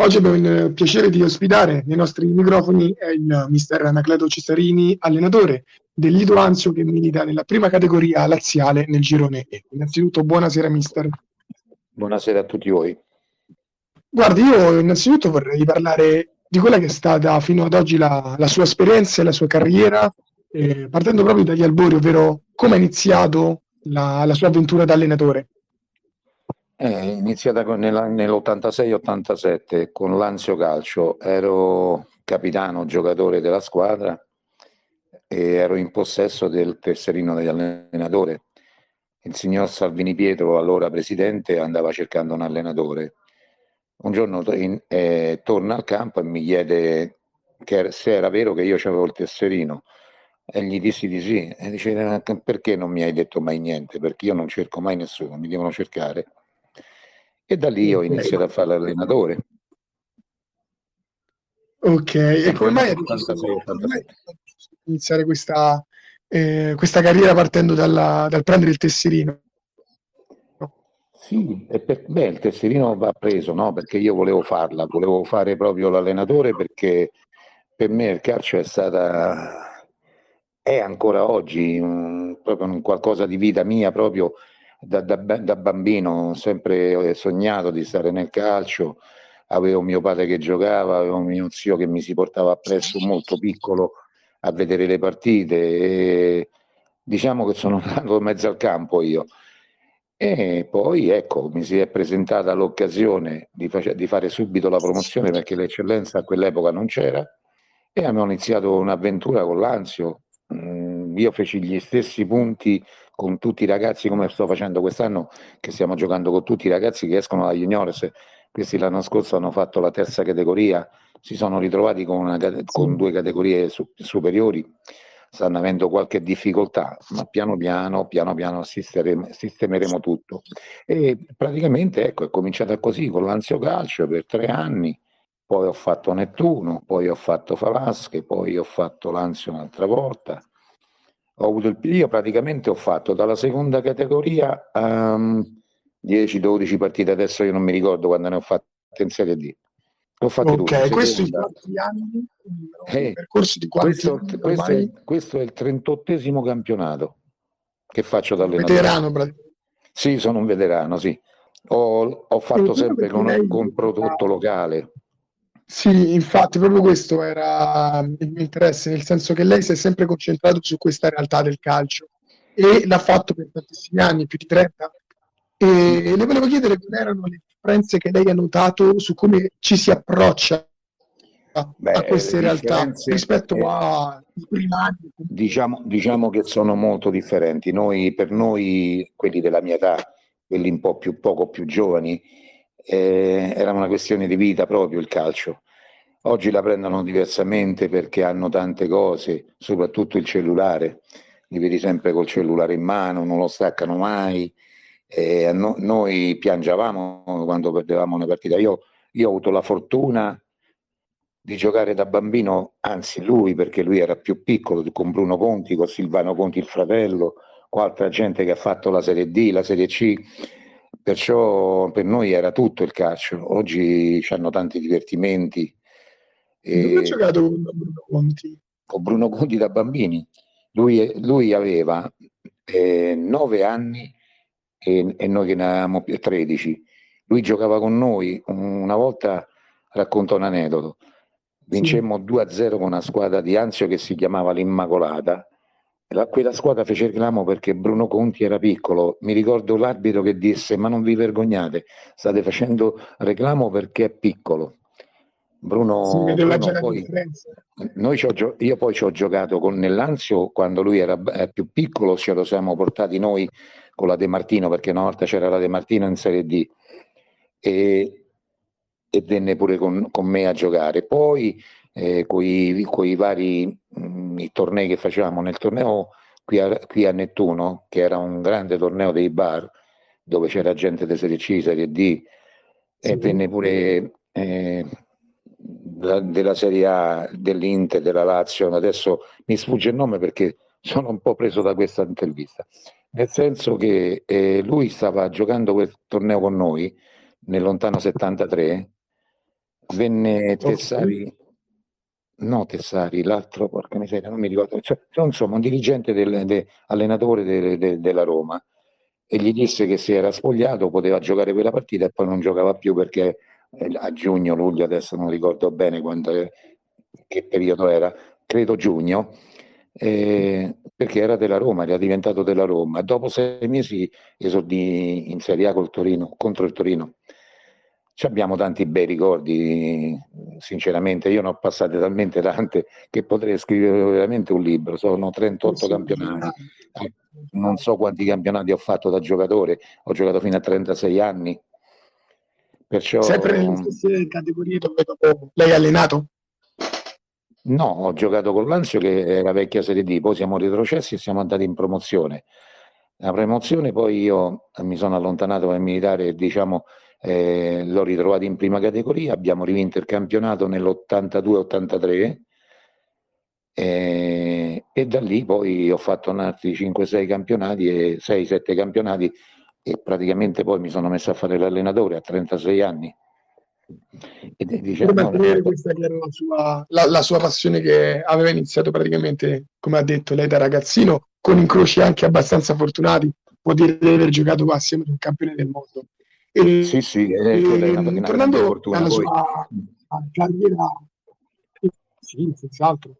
Oggi abbiamo il piacere di ospitare nei nostri microfoni il mister Anacleto Cesarini, allenatore del Lido Anzio che milita nella prima categoria laziale nel girone E. Innanzitutto buonasera mister. Buonasera a tutti voi. Guardi, io innanzitutto vorrei parlare di quella che è stata fino ad oggi la, la sua esperienza e la sua carriera, eh, partendo proprio dagli albori, ovvero come ha iniziato la, la sua avventura da allenatore. È iniziata nell'86-87 con l'Anzio Calcio, ero capitano, giocatore della squadra e ero in possesso del tesserino dell'allenatore. Il signor Salvini Pietro, allora presidente, andava cercando un allenatore. Un giorno in, eh, torna al campo e mi chiede che, se era vero che io avevo il tesserino. E gli dissi di sì. E dice perché non mi hai detto mai niente? Perché io non cerco mai nessuno mi devono cercare e da lì ho iniziato a fare l'allenatore. Ok, e come mai hai iniziare questa, eh, questa carriera partendo dalla, dal prendere il tesserino? Sì, per, beh, il tesserino va preso, no? Perché io volevo farla, volevo fare proprio l'allenatore perché per me il calcio è stata, è ancora oggi un, proprio un qualcosa di vita mia proprio da, da, da, bambino ho sempre sognato di stare nel calcio, avevo mio padre che giocava, avevo mio zio che mi si portava appresso molto piccolo a vedere le partite e diciamo che sono andato in mezzo al campo io. E poi ecco, mi si è presentata l'occasione di, face- di fare subito la promozione perché l'eccellenza a quell'epoca non c'era e abbiamo iniziato un'avventura con l'Anzio. Mm, io feci gli stessi punti con tutti i ragazzi come sto facendo quest'anno, che stiamo giocando con tutti i ragazzi che escono da juniores, questi l'anno scorso hanno fatto la terza categoria, si sono ritrovati con, una, con due categorie su, superiori, stanno avendo qualche difficoltà, ma piano piano, piano piano sistemeremo tutto. E praticamente ecco, è cominciata così con l'Anzio Calcio per tre anni, poi ho fatto Nettuno, poi ho fatto Falasche, poi ho fatto l'Anzio un'altra volta, ho avuto il, io praticamente ho fatto dalla seconda categoria um, 10-12 partite, adesso io non mi ricordo quando ne ho fatte in Serie D. Ho fatto ok, questo in quanti anni? Eh, percorso di quanti questo, anni questo, è, questo, è, il 38 campionato che faccio da allenatore. Veterano. Sì, sono un veterano, sì. Ho, ho fatto sempre con, con prodotto locale. Sì, infatti proprio questo era il mio interesse, nel senso che lei si è sempre concentrato su questa realtà del calcio e l'ha fatto per tantissimi anni, più di 30. E le volevo chiedere quali erano le differenze che lei ha notato su come ci si approccia a, Beh, a queste realtà rispetto eh, ai primi anni. Diciamo, diciamo che sono molto differenti. Noi, per noi, quelli della mia età, quelli un po' più poco più giovani, eh, era una questione di vita proprio il calcio. Oggi la prendono diversamente perché hanno tante cose, soprattutto il cellulare, li vedi sempre col cellulare in mano, non lo staccano mai. Eh, no, noi piangevamo quando perdevamo una partita. Io, io ho avuto la fortuna di giocare da bambino, anzi lui perché lui era più piccolo, con Bruno Conti, con Silvano Conti il fratello, con altra gente che ha fatto la Serie D, la Serie C Perciò per noi era tutto il calcio. Oggi hanno tanti divertimenti. E... Dove ha giocato con Bruno Conti? Con Bruno Conti da bambini. Lui, lui aveva eh, 9 anni e, e, noi che ne avevamo 13. Lui giocava con noi. Una volta racconta un aneddoto. Vincemmo sì. 2-0 con una squadra di Anzio che si chiamava l'Immacolata la, quella squadra fece reclamo perché Bruno Conti era piccolo. Mi ricordo l'arbitro che disse: Ma non vi vergognate, state facendo reclamo perché è piccolo. Bruno, Bruno poi, ho, io poi ci ho giocato con nell'Anzio quando lui era più piccolo, ce lo siamo portati noi con la De Martino perché una volta c'era la De Martino in Serie D e, e venne pure con, con, me a giocare. Poi eh, con i vari mh, mm, i tornei che facevamo nel torneo qui a, qui a, Nettuno, che era un grande torneo dei bar, dove c'era gente di Serie C, Serie D, e venne pure eh, la, della Serie A, dell'Inter, della Lazio, adesso mi sfugge il nome perché sono un po' preso da questa intervista, nel senso che eh, lui stava giocando quel torneo con noi nel lontano 73 venne Tessari, no Tessari, l'altro, porca miseria, non mi ricordo, cioè, insomma un dirigente del, de, allenatore de, de, della Roma e gli disse che si era spogliato, poteva giocare quella partita e poi non giocava più perché eh, a giugno, luglio, adesso non ricordo bene quando, che periodo era, credo giugno, eh, perché era della Roma, era diventato della Roma. Dopo sei mesi esordì in Serie A col Torino, contro il Torino. Ci abbiamo tanti bei ricordi, sinceramente. Io ne ho passate talmente tante che potrei scrivere veramente un libro. Sono 38 campionati. Non so quanti campionati ho fatto da giocatore. Ho giocato fino a 36 anni. Perciò... Sempre nelle stesse categorie dove lei ha allenato? No, ho giocato con l'Anzio che era vecchia Serie D, poi siamo retrocessi e siamo andati in promozione. La promozione poi io mi sono allontanato dal militare, diciamo, eh, l'ho ritrovato in prima categoria, abbiamo rivinto il campionato nell'82-83 eh, e da lì poi ho fatto altri 5-6 campionati e 6-7 campionati e praticamente poi mi sono messo a fare l'allenatore a 36 anni. E diciamo, per mantenere questa che era la sua, la, la sua passione che aveva iniziato praticamente, come ha detto lei da ragazzino, con incroci anche abbastanza fortunati, può dire di aver giocato assieme ad un campione del mondo. E, sì, sì, e, e, tornando fortuna, alla poi. sua carriera, sì, senz'altro.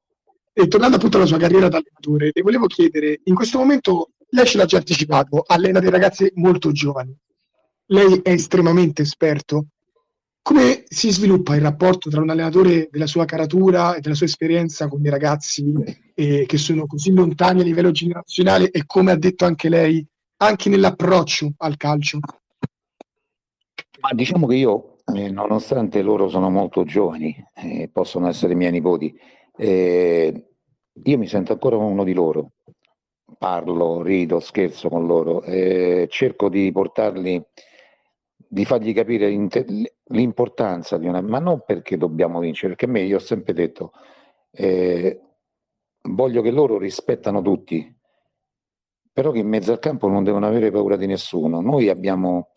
E tornando appunto alla sua carriera da allenatore, le volevo chiedere, in questo momento lei ce l'ha già anticipato, allena dei ragazzi molto giovani. Lei è estremamente esperto. Come si sviluppa il rapporto tra un allenatore della sua caratura e della sua esperienza con dei ragazzi eh, che sono così lontani a livello generazionale e come ha detto anche lei, anche nell'approccio al calcio? Ma diciamo che io, eh, nonostante loro sono molto giovani, eh, possono essere miei nipoti, eh, io mi sento ancora uno di loro. Parlo, rido, scherzo con loro, cerco di portarli, di fargli capire l'importanza di una, ma non perché dobbiamo vincere, perché a me io ho sempre detto, eh, voglio che loro rispettano tutti, però che in mezzo al campo non devono avere paura di nessuno. Noi abbiamo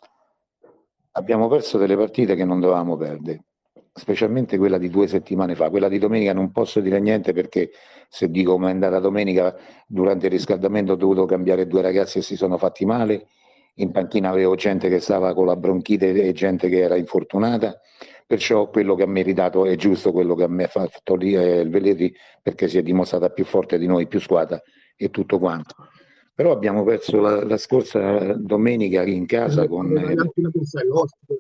abbiamo perso delle partite che non dovevamo perdere, specialmente quella di due settimane fa. Quella di domenica non posso dire niente perché se dico come è andata domenica, durante il riscaldamento ho dovuto cambiare due ragazzi che si sono fatti male, in panchina avevo gente che stava con la bronchite e gente che era infortunata, perciò quello che ha meritato è giusto quello che a me ha fatto lì è il Veleri perché si è dimostrata più forte di noi, più squadra e tutto quanto. Però abbiamo perso la, la scorsa domenica in casa con... Eh,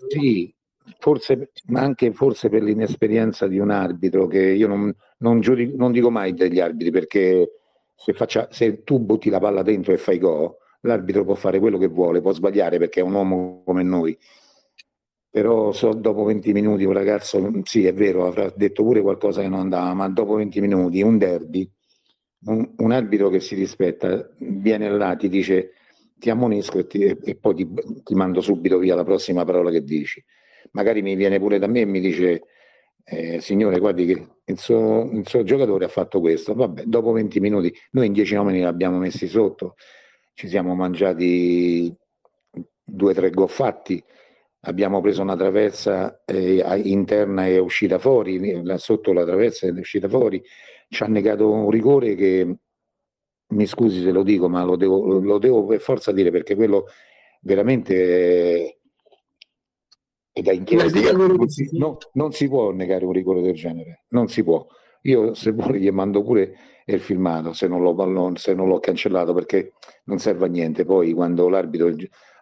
sì, forse, ma anche forse per l'inesperienza di un arbitro che io non, non, giudico, non dico mai degli arbitri perché se, faccia, se, tu butti la palla dentro e fai go, l'arbitro può fare quello che vuole, può sbagliare perché è un uomo come noi. Però so, dopo 20 minuti un ragazzo, sì è vero, avrà detto pure qualcosa che non andava, ma dopo 20 minuti un derby un, un, arbitro che si rispetta viene là, ti dice ti ammonisco e, ti, e poi ti, ti, mando subito via la prossima parola che dici. Magari mi viene pure da me e mi dice eh, signore guardi che il suo, il suo, giocatore ha fatto questo, vabbè dopo 20 minuti noi in 10 uomini l'abbiamo messi sotto, ci siamo mangiati due o tre goffatti, abbiamo preso una traversa eh, interna e uscita fuori, sotto la traversa è uscita fuori, ci ha negato un rigore che, mi scusi se lo dico, ma lo devo, lo devo per forza dire perché quello veramente è da inchiesta. Non si, no, non si può negare un rigore del genere, non si può. Io se vuole gli mando pure il filmato se non, l'ho, se non l'ho cancellato perché non serve a niente. Poi quando l'arbitro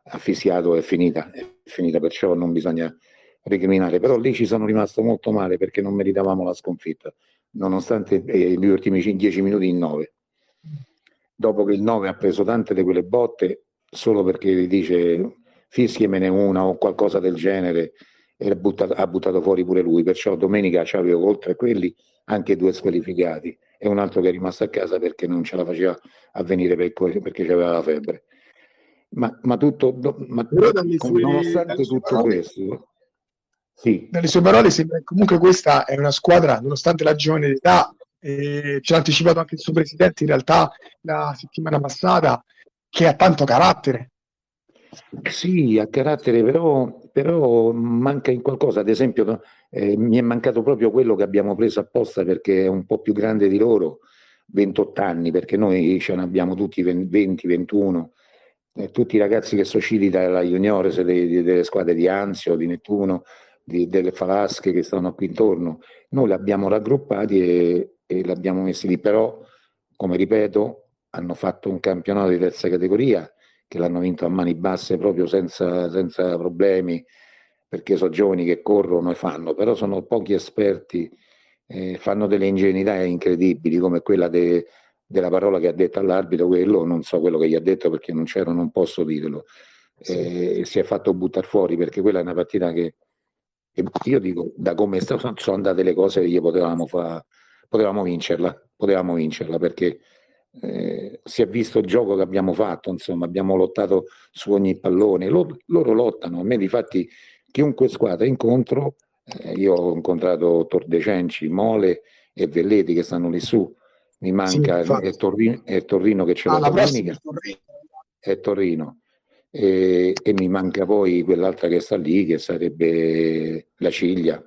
ha fischiato è finita, è finita, perciò non bisogna recriminare. Però lì ci sono rimasto molto male perché non meritavamo la sconfitta nonostante eh, gli ultimi 10 minuti in 9. Dopo che il 9 ha preso tante di quelle botte, solo perché gli dice fischiemene una o qualcosa del genere, e buttato, ha buttato fuori pure lui. Perciò domenica c'avevo oltre a quelli anche due squalificati e un altro che è rimasto a casa perché non ce la faceva a venire per, perché aveva la febbre. Ma, ma tutto, ma, nonostante tutto questo, sì. Dalle sue parole sembra che comunque questa è una squadra, nonostante la giovane età, eh, ce l'ha anticipato anche il suo presidente in realtà la settimana passata, che ha tanto carattere. Sì, ha carattere, però, però manca in qualcosa. Ad esempio, Eh, mi è mancato proprio quello che abbiamo preso apposta perché è un po' più grande di loro, 28 anni, perché noi ce ne abbiamo tutti 20, 21, eh, tutti i ragazzi che sono usciti dalla juniores delle, delle squadre di Anzio, di Nettuno, di, delle Falasche che stanno qui intorno, noi li abbiamo raggruppati e, e li abbiamo messi lì, però come ripeto hanno fatto un campionato di terza categoria che l'hanno vinto a mani basse proprio senza, senza problemi perché sono giovani che corrono e fanno, però sono pochi esperti, eh, fanno delle ingenuità incredibili come quella de, della parola che ha detto all'arbitro, quello non so quello che gli ha detto perché non c'ero, non posso dirlo, sì. eh, si è fatto buttare fuori perché quella è una partita che, che io dico, da come sono andate le cose, gli potevamo, fa, potevamo vincerla, potevamo vincerla perché eh, si è visto il gioco che abbiamo fatto, insomma, abbiamo lottato su ogni pallone, loro, loro lottano, a me di fatti chiunque squadra incontro, eh, io ho incontrato Tordecenci, Mole e Velletti che stanno lì su, mi manca sì, è, Torrino, è Torrino che c'è ah, la domenica, è Torrino. E, e, mi manca poi quell'altra che sta lì, che sarebbe la Ciglia.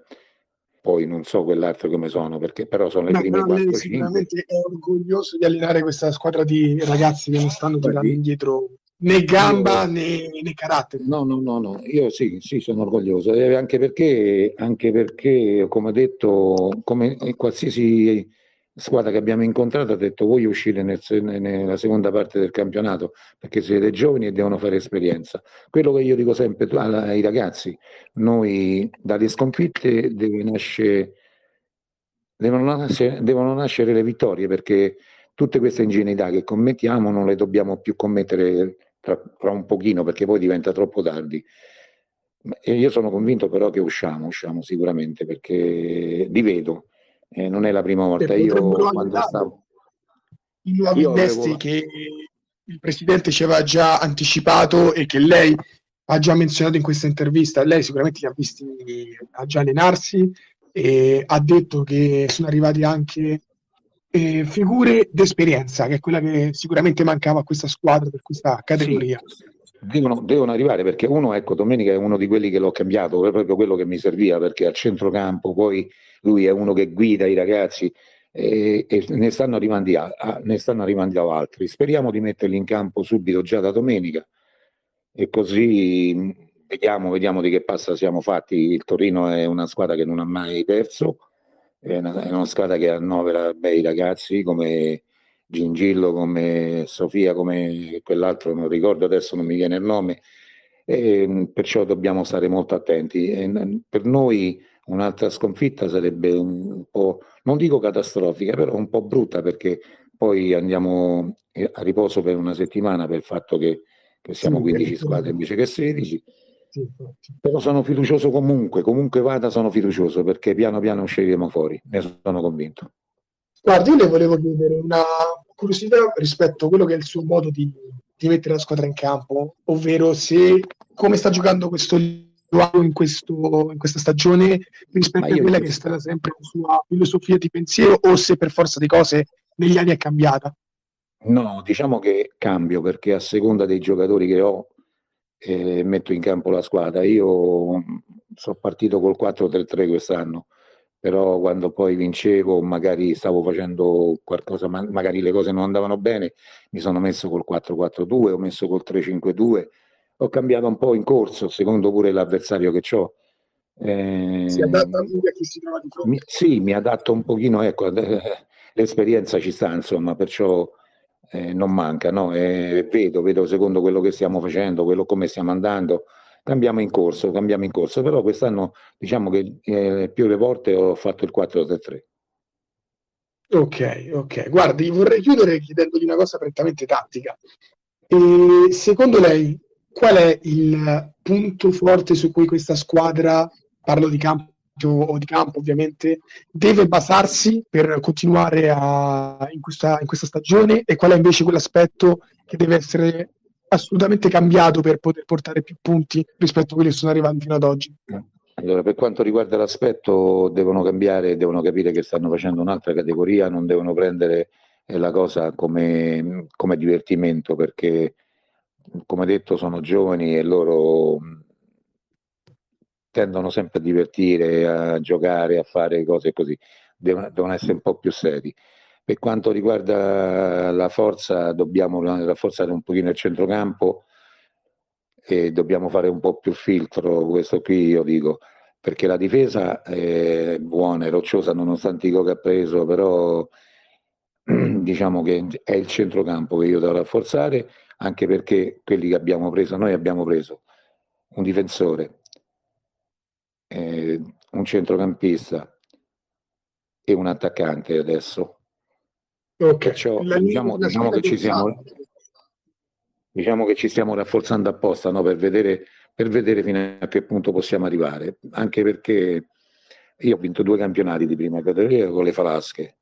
Poi non so quell'altro come sono, perché però sono le no, prime 4 Sicuramente è orgoglioso di allenare questa squadra di ragazzi che non stanno tirando indietro né gamba né, né, carattere. No, no, no, no, io sì, sì, sono orgoglioso, anche perché, anche perché, come detto, come qualsiasi squadra che abbiamo incontrato ha detto voglio uscire nel, nella seconda parte del campionato perché siete giovani e devono fare esperienza. Quello che io dico sempre ai ragazzi, noi dalle sconfitte nascere, devono, nascere, devono nascere le vittorie perché tutte queste ingenuità che commettiamo non le dobbiamo più commettere tra, tra un pochino perché poi diventa troppo tardi. E io sono convinto però che usciamo, usciamo sicuramente perché li vedo, eh, non è la prima volta. Io quando stavo... I nuovi io innesti avevo... che il Presidente ci aveva già anticipato e che lei ha già menzionato in questa intervista, lei sicuramente li ha visti a già allenarsi e ha detto che sono arrivati anche eh, figure d'esperienza, che è quella che sicuramente mancava a questa squadra per questa categoria. Sì, devono, devono, arrivare perché uno, ecco, Domenica è uno di quelli che l'ho cambiato, è proprio quello che mi serviva perché al centrocampo poi lui è uno che guida i ragazzi e, e ne, stanno a, ne stanno arrivando altri. Speriamo di metterli in campo subito già da domenica e così vediamo, vediamo di che passa siamo fatti. Il Torino è una squadra che non ha mai perso è una, è una squadra che annovera bei ragazzi come Gingillo, come Sofia, come quell'altro, non ricordo adesso, non mi viene il nome, e perciò dobbiamo stare molto attenti. E per noi un'altra sconfitta sarebbe un po', non dico catastrofica, però un po' brutta perché poi andiamo a riposo per una settimana per il fatto che, che siamo sì, 15 squadre invece che 16 però sono fiducioso comunque, comunque vada sono fiducioso perché piano piano usciremo fuori, ne sono convinto. Guardi, io le volevo chiedere una curiosità rispetto a quello che è il suo modo di, di mettere la squadra in campo, ovvero se come sta giocando questo in, questo, in questa stagione rispetto a quella che è stata sempre la sua filosofia di pensiero o se per forza di cose negli anni è cambiata. No, diciamo che cambio perché a seconda dei giocatori che ho e metto in campo la squadra. Io sono partito col 4-3-3 quest'anno, però quando poi vincevo, magari stavo facendo qualcosa, ma magari le cose non andavano bene, mi sono messo col 4-4-2, ho messo col 3-5-2, ho cambiato un po' in corso, secondo pure l'avversario che ho. Eh, si adatta anche a chi si trova di fronte? Mi, sì, mi adatto un pochino, ecco, l'esperienza ci sta, insomma, perciò eh, non manca, no? eh, vedo, vedo secondo quello che stiamo facendo, quello come stiamo andando, cambiamo in corso, cambiamo in corso, però quest'anno diciamo che eh, più le volte ho fatto il 4-3-3. Ok, ok. Guardi, vorrei chiudere chiedendogli una cosa prettamente tattica. E secondo lei, qual è il punto forte su cui questa squadra, parlo di campo o di campo ovviamente, deve basarsi per continuare a, in, questa, in questa stagione e qual è invece quell'aspetto che deve essere assolutamente cambiato per poter portare più punti rispetto a quelli che sono arrivati fino ad oggi? Allora, per quanto riguarda l'aspetto, devono cambiare, devono capire che stanno facendo un'altra categoria, non devono prendere eh, la cosa come, come divertimento, perché come detto sono giovani e loro tendono sempre a divertire, a giocare, a fare cose così, devono, devono essere un po' più seri. Per quanto riguarda la forza, dobbiamo rafforzare un pochino il centrocampo e dobbiamo fare un po' più filtro, questo qui io dico, perché la difesa è buona, è rocciosa nonostante i gol che ha preso, però diciamo che è il centrocampo che io devo rafforzare, anche perché quelli che abbiamo preso, noi abbiamo preso un difensore, eh, un centrocampista e un attaccante adesso. Ok, Perciò, diciamo, diciamo che ci siamo, diciamo che ci stiamo rafforzando apposta no? per, vedere, per vedere fino a che punto possiamo arrivare, anche perché io ho vinto due campionati di prima categoria con le Falasche.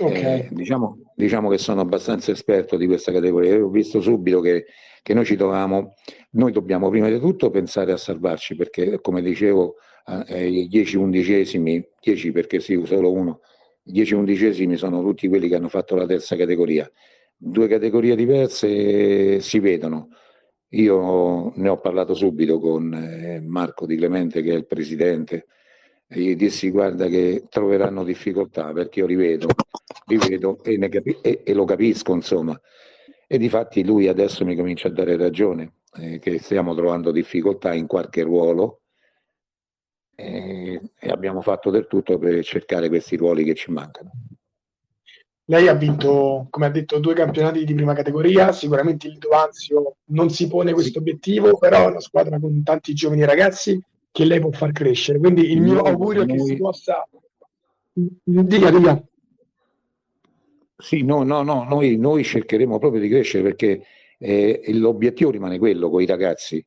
Okay. Eh, diciamo, diciamo, che sono abbastanza esperto di questa categoria. Io ho visto subito che, che noi ci dovevamo, noi dobbiamo prima di tutto pensare a salvarci perché, come dicevo, eh, i 10 undicesimi, 10 perché sì, solo uno, 10 undicesimi sono tutti quelli che hanno fatto la terza categoria. Due categorie diverse si vedono. Io ne ho parlato subito con eh, Marco Di Clemente, che è il presidente, e gli dissi guarda che troveranno difficoltà perché io rivedo, rivedo e, capi- e, e lo capisco insomma. E di fatti lui adesso mi comincia a dare ragione, eh, che stiamo trovando difficoltà in qualche ruolo e, e abbiamo fatto del tutto per cercare questi ruoli che ci mancano. Lei ha vinto, come ha detto, due campionati di prima categoria, sicuramente il Dovanzio non si pone questo obiettivo, però è una squadra con tanti giovani ragazzi che lei può far crescere. Quindi il mio augurio è che si possa... Dica, dica. Sì, no, no, no, noi, noi cercheremo proprio di crescere perché eh, l'obiettivo rimane quello con i ragazzi,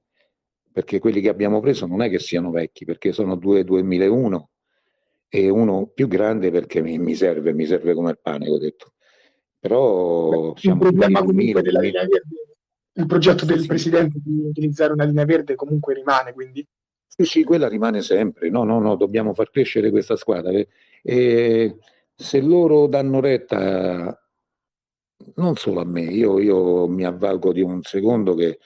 perché quelli che abbiamo preso non è che siano vecchi, perché sono due 2001 e uno più grande perché mi, mi serve, mi serve come il pane, ho detto. Però il problema comunque della linea verde, il progetto del sì. presidente di utilizzare una linea verde comunque rimane, quindi sì, sì, quella rimane sempre. No, no, no, dobbiamo far crescere questa squadra. E se loro danno retta, non solo a me, io, io mi avvalgo di un secondo che,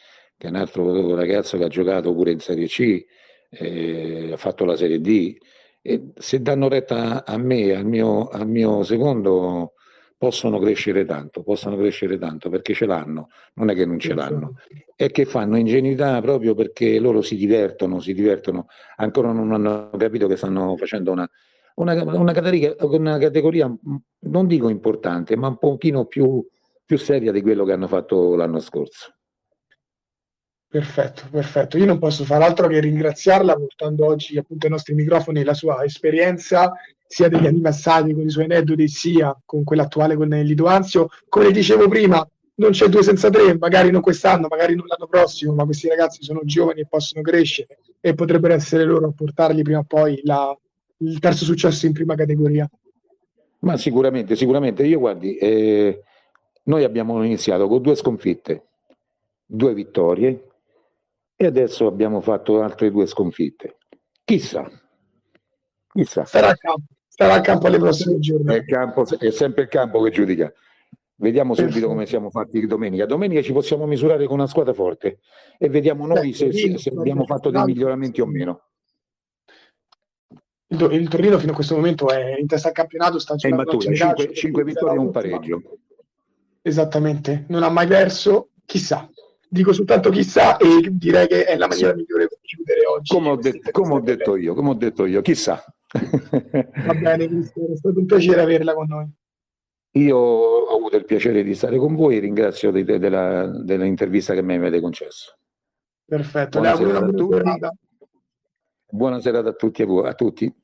che, è un altro ragazzo che ha giocato pure in Serie C, eh, ha fatto la Serie D. E se danno retta a me, al mio, al mio secondo, possono crescere tanto, possono crescere tanto perché ce l'hanno, non è che non ce l'hanno, e che fanno ingenuità proprio perché loro si divertono, si divertono, ancora non hanno capito che stanno facendo una, una, una, categoria, una categoria, non dico importante, ma un pochino più, più seria di quello che hanno fatto l'anno scorso. Perfetto, perfetto. Io non posso fare altro che ringraziarla portando oggi appunto ai nostri microfoni la sua esperienza sia degli anniversari con i suoi aneddoti sia con quell'attuale con il Lidoanzio. Come dicevo prima, non c'è due senza tre, magari non quest'anno, magari non l'anno prossimo, ma questi ragazzi sono giovani e possono crescere e potrebbero essere loro a portarli prima o poi la, il terzo successo in prima categoria. Ma sicuramente, sicuramente. Io guardi, eh, noi abbiamo iniziato con due sconfitte, due vittorie e adesso abbiamo fatto altre due sconfitte. Chissà, chissà. Sarà a campo, sarà a campo alle prossime giornate. È, è sempre il campo che giudica. Vediamo subito come siamo fatti domenica. Domenica ci possiamo misurare con una squadra forte e vediamo noi se, se abbiamo fatto dei miglioramenti o meno. Il, il, Torino fino a questo momento è in testa al campionato, sta giocando 5, 5 vittorie e un pareggio. Esattamente, non ha mai perso, chissà. Dico soltanto chissà e direi che è la maniera sì. migliore per chiudere oggi. Come ho, de- come ho detto io, come ho detto io, chissà. Va bene, Cristiano, è stato un piacere averla con noi. Io ho avuto il piacere di stare con voi e ringrazio de- de- della, dell'intervista che mi avete concesso. Perfetto, buona serata a tutti. Buona serata a tutti, a, voi, a tutti.